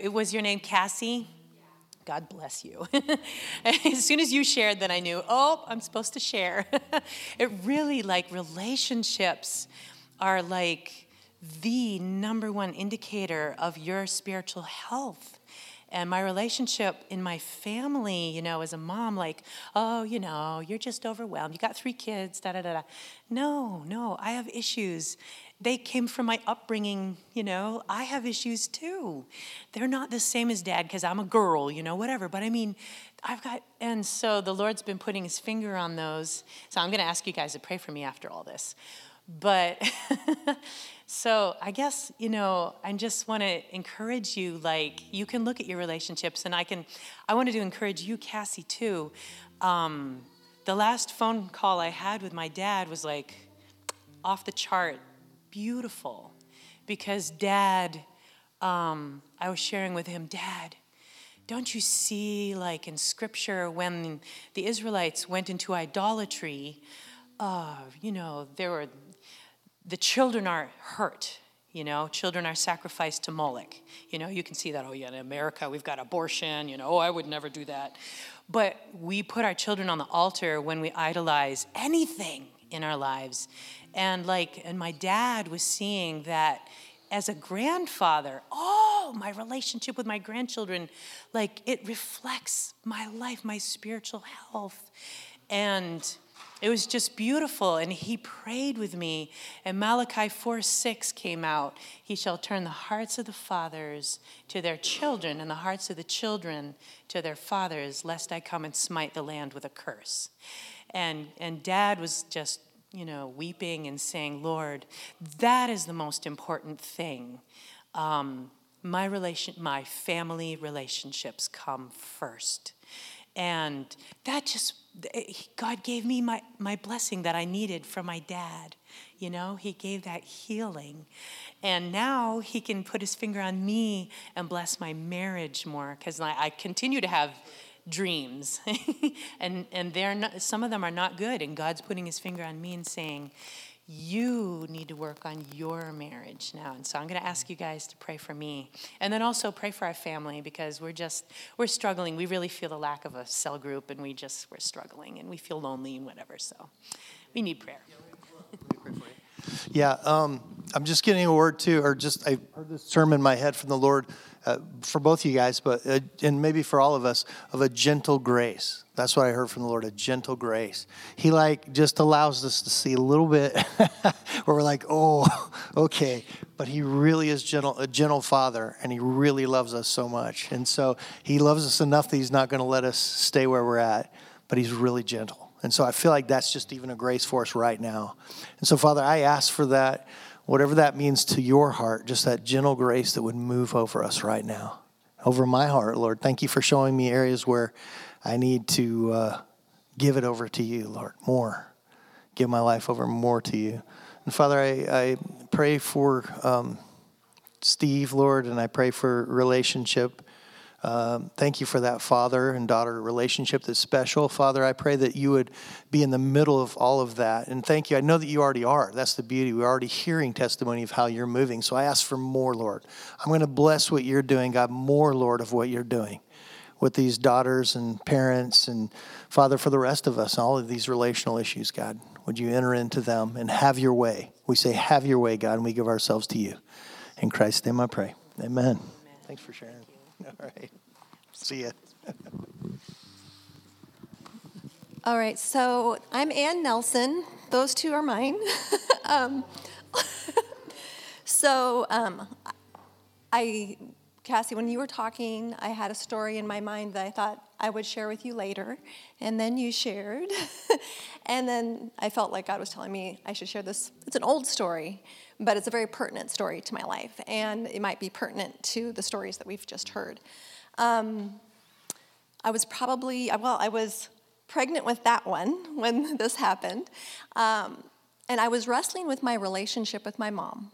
Was your name Cassie? God bless you. [laughs] as soon as you shared, then I knew, oh, I'm supposed to share. [laughs] it really, like, relationships are like the number one indicator of your spiritual health And my relationship in my family, you know, as a mom, like, oh, you know, you're just overwhelmed. You got three kids, da da da da. No, no, I have issues. They came from my upbringing, you know. I have issues too. They're not the same as dad because I'm a girl, you know, whatever. But I mean, I've got, and so the Lord's been putting his finger on those. So I'm going to ask you guys to pray for me after all this. But [laughs] so I guess, you know, I just want to encourage you like, you can look at your relationships, and I can, I wanted to encourage you, Cassie, too. Um, the last phone call I had with my dad was like off the chart, beautiful, because dad, um, I was sharing with him, Dad, don't you see, like in scripture, when the Israelites went into idolatry, uh, you know, there were the children are hurt. You know, children are sacrificed to Moloch. You know, you can see that, oh, yeah, in America we've got abortion, you know, oh, I would never do that. But we put our children on the altar when we idolize anything in our lives. And like, and my dad was seeing that as a grandfather, oh, my relationship with my grandchildren, like it reflects my life, my spiritual health. And it was just beautiful. And he prayed with me. And Malachi 4 6 came out. He shall turn the hearts of the fathers to their children, and the hearts of the children to their fathers, lest I come and smite the land with a curse. And, and dad was just, you know, weeping and saying, Lord, that is the most important thing. Um, my relation, my family relationships come first. And that just Eh, God gave me my, my blessing that I needed from my dad. You know, He gave that healing. And now He can put His finger on me and bless my marriage more because I, I continue to have dreams [laughs] and and they're not, some of them are not good and god's putting his finger on me and saying you need to work on your marriage now. And so i'm going to ask you guys to pray for me. And then also pray for our family because we're just we're struggling. We really feel the lack of a cell group and we just we're struggling and we feel lonely and whatever. So we need prayer. Yeah um, i'm just getting a word too or just i heard this sermon in my head from the lord uh, for both of you guys, but uh, and maybe for all of us, of a gentle grace. That's what I heard from the Lord, a gentle grace. He like just allows us to see a little bit [laughs] where we're like, oh, [laughs] okay. But he really is gentle, a gentle father, and he really loves us so much. And so he loves us enough that he's not going to let us stay where we're at, but he's really gentle. And so I feel like that's just even a grace for us right now. And so, Father, I ask for that whatever that means to your heart, just that gentle grace that would move over us right now. Over my heart, Lord. Thank you for showing me areas where I need to uh, give it over to you, Lord, more. Give my life over more to you. And Father, I, I pray for um, Steve, Lord, and I pray for relationship um, thank you for that father and daughter relationship that's special. Father, I pray that you would be in the middle of all of that. And thank you. I know that you already are. That's the beauty. We're already hearing testimony of how you're moving. So I ask for more, Lord. I'm going to bless what you're doing, God, more, Lord, of what you're doing with these daughters and parents and Father, for the rest of us, all of these relational issues, God, would you enter into them and have your way? We say, have your way, God, and we give ourselves to you. In Christ's name I pray. Amen. Amen. Thanks for sharing. [laughs] All right. See ya. [laughs] All right, so I'm Ann Nelson. Those two are mine. [laughs] um, so, um, I, Cassie, when you were talking, I had a story in my mind that I thought I would share with you later, and then you shared. and then I felt like God was telling me I should share this. It's an old story, but it's a very pertinent story to my life, and it might be pertinent to the stories that we've just heard. Um, I was probably, well, I was pregnant with that one [laughs] when this happened. Um, and I was wrestling with my relationship with my mom.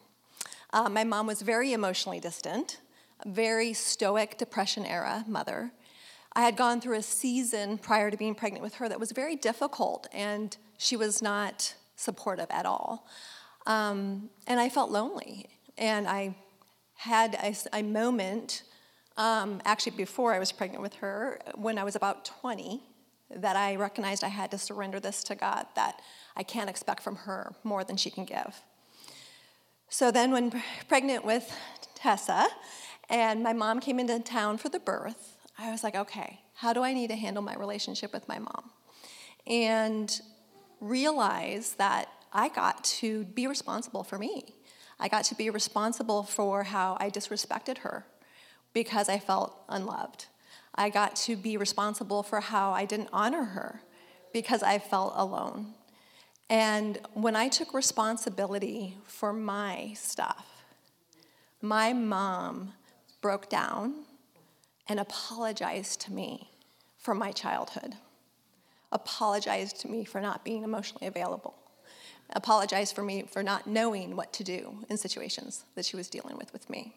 Uh, my mom was very emotionally distant, very stoic, depression era mother. I had gone through a season prior to being pregnant with her that was very difficult, and she was not supportive at all. Um, and I felt lonely. And I had a, a moment um, actually before I was pregnant with her, when I was about 20, that I recognized I had to surrender this to God, that I can't expect from her more than she can give. So then, when pregnant with Tessa, And my mom came into town for the birth. I was like, okay, how do I need to handle my relationship with my mom? And realize that I got to be responsible for me. I got to be responsible for how I disrespected her because I felt unloved. I got to be responsible for how I didn't honor her because I felt alone. And when I took responsibility for my stuff, my mom broke down and apologized to me for my childhood, apologized to me for not being emotionally available, apologized for me for not knowing what to do in situations that she was dealing with with me.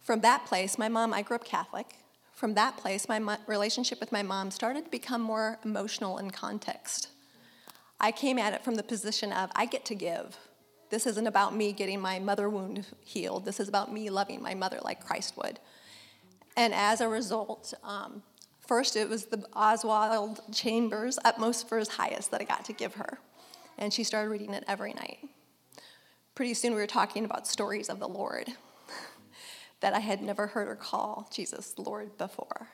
From that place, my mom, I grew up Catholic. From that place, my mo- relationship with my mom started to become more emotional in context. I came at it from the position of I get to give. This isn't about me getting my mother wound healed. This is about me loving my mother like Christ would. And as a result, um, first it was the Oswald Chambers Utmost for His Highest that I got to give her. And she started reading it every night. Pretty soon we were talking about stories of the Lord [laughs] that I had never heard her call Jesus Lord before.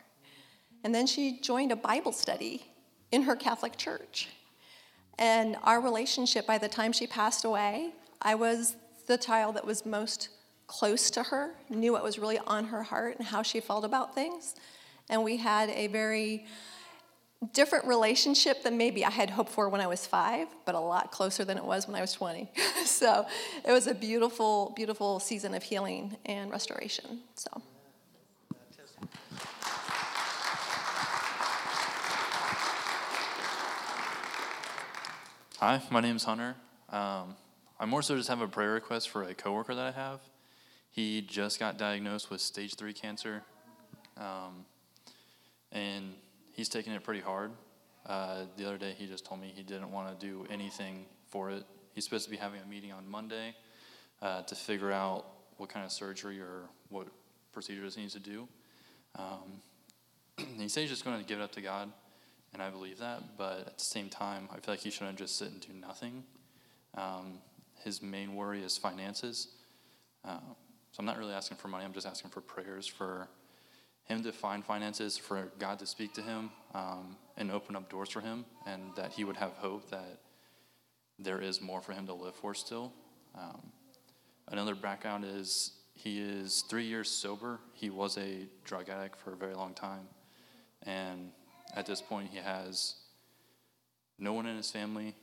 And then she joined a Bible study in her Catholic church. And our relationship, by the time she passed away, I was the child that was most close to her, knew what was really on her heart and how she felt about things. And we had a very different relationship than maybe I had hoped for when I was five, but a lot closer than it was when I was 20. [laughs] so it was a beautiful, beautiful season of healing and restoration. So. Hi, my name's Hunter. Um, I more so just have a prayer request for a coworker that I have. He just got diagnosed with stage three cancer, um, and he's taking it pretty hard. Uh, the other day, he just told me he didn't want to do anything for it. He's supposed to be having a meeting on Monday uh, to figure out what kind of surgery or what procedures he needs to do. Um, [clears throat] he said he's just going to give it up to God and I believe that. But at the same time, I feel like he shouldn't just sit and do nothing. Um, his main worry is finances. Uh, so I'm not really asking for money. I'm just asking for prayers for him to find finances, for God to speak to him um, and open up doors for him, and that he would have hope that there is more for him to live for still. Um, another background is he is three years sober. He was a drug addict for a very long time. And at this point, he has no one in his family.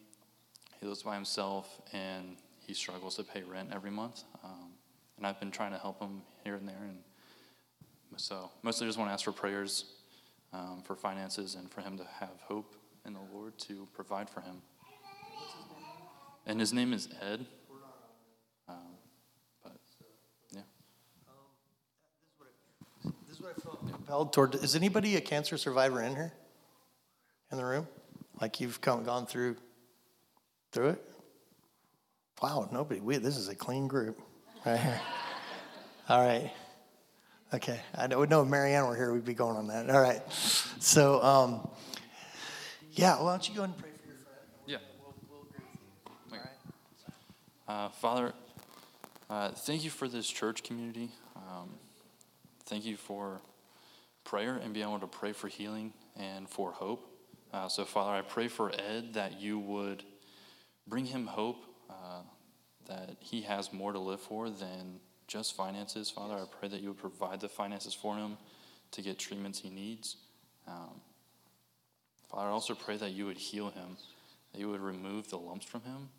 He lives by himself, and he struggles to pay rent every month. Um, and I've been trying to help him here and there. And so, mostly just want to ask for prayers um, for finances and for him to have hope in the Lord to provide for him. And his name is Ed. Um, but yeah. This is what I felt compelled toward. Is anybody a cancer survivor in here? In the room? Like you've come, gone through through it? Wow, nobody. We, this is a clean group right here. All right. Okay. I would know if Marianne were here, we'd be going on that. All right. So, um, yeah, why don't you go and pray for your friend? Yeah. We'll, we'll agree. All right. Uh, Father, uh, thank you for this church community. Um, thank you for prayer and being able to pray for healing and for hope. Uh, so, Father, I pray for Ed that you would bring him hope, uh, that he has more to live for than just finances. Father, I pray that you would provide the finances for him to get treatments he needs. Um, Father, I also pray that you would heal him, that you would remove the lumps from him,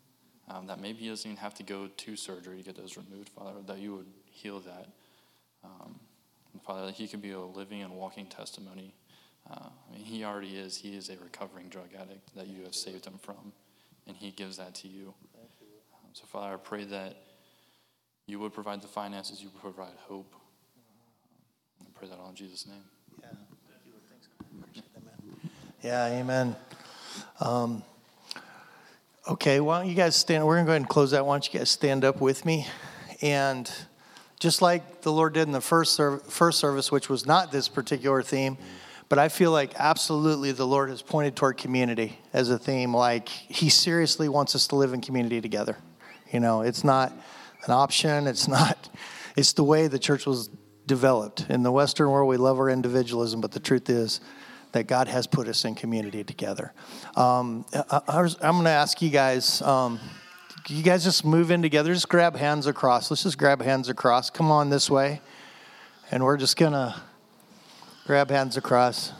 um, that maybe he doesn't even have to go to surgery to get those removed, Father, that you would heal that. Um, Father, that he could be a living and walking testimony uh, I mean, he already is. He is a recovering drug addict that you have saved him from, and he gives that to you. Um, so, Father, I pray that you would provide the finances, you would provide hope. I pray that all in Jesus' name. Yeah. Yeah, amen. Um, okay, why don't you guys stand? We're going to go ahead and close that. Why don't you guys stand up with me? And just like the Lord did in the first, serv- first service, which was not this particular theme. But I feel like absolutely the Lord has pointed toward community as a theme. Like He seriously wants us to live in community together. You know, it's not an option. It's not. It's the way the church was developed. In the Western world, we love our individualism, but the truth is that God has put us in community together. Um, I, am going to ask you guys. Um, you guys just move in together. Just grab hands across. Let's just grab hands across. Come on this way. And we're just going to grab hands across.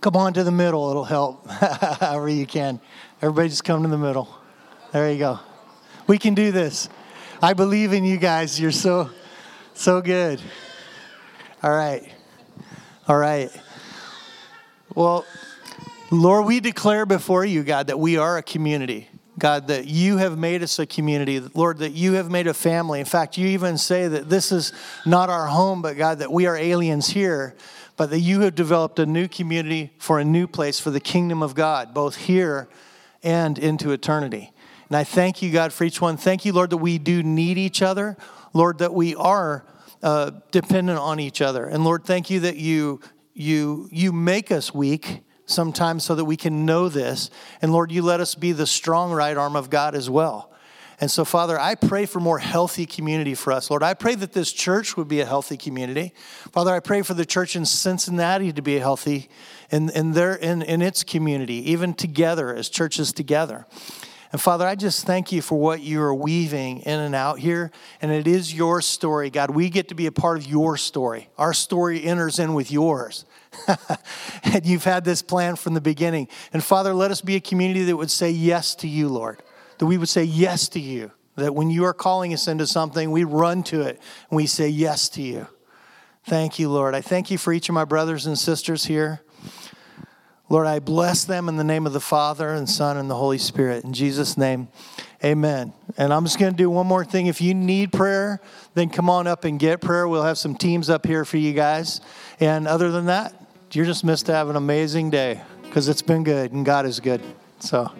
Come on to the middle. It'll help [laughs] however you can. Everybody just come to the middle. There you go. We can do this. I believe in you guys. You're so, so good. All right. All right. Well, Lord, we declare before you, God, that we are a community. God, that you have made us a community. Lord, that you have made a family. In fact, you even say that this is not our home, but God, that we are aliens here, but that you have developed a new community for a new place for the kingdom of God, both here and into eternity. And I thank you, God, for each one. Thank you, Lord, that we do need each other. Lord, that we are uh, dependent on each other. And Lord, thank you that you you you make us weak sometimes so that we can know this. And Lord, you let us be the strong right arm of God as well. And so, Father, I pray for more healthy community for us. Lord, I pray that this church would be a healthy community. Father, I pray for the church in Cincinnati to be healthy in, in, their, in, in its community, even together as churches together. And Father, I just thank you for what you are weaving in and out here. And it is your story, God. We get to be a part of your story. Our story enters in with yours. [laughs] and you've had this plan from the beginning. And Father, let us be a community that would say yes to you, Lord. That we would say yes to you. That when you are calling us into something, we run to it and we say yes to you. Thank you, Lord. I thank you for each of my brothers and sisters here. Lord, I bless them in the name of the Father and Son and the Holy Spirit. In Jesus' name, amen. And I'm just going to do one more thing. If you need prayer, then come on up and get prayer. We'll have some teams up here for you guys. And other than that, you're just missed to have an amazing day because it's been good and God is good. So.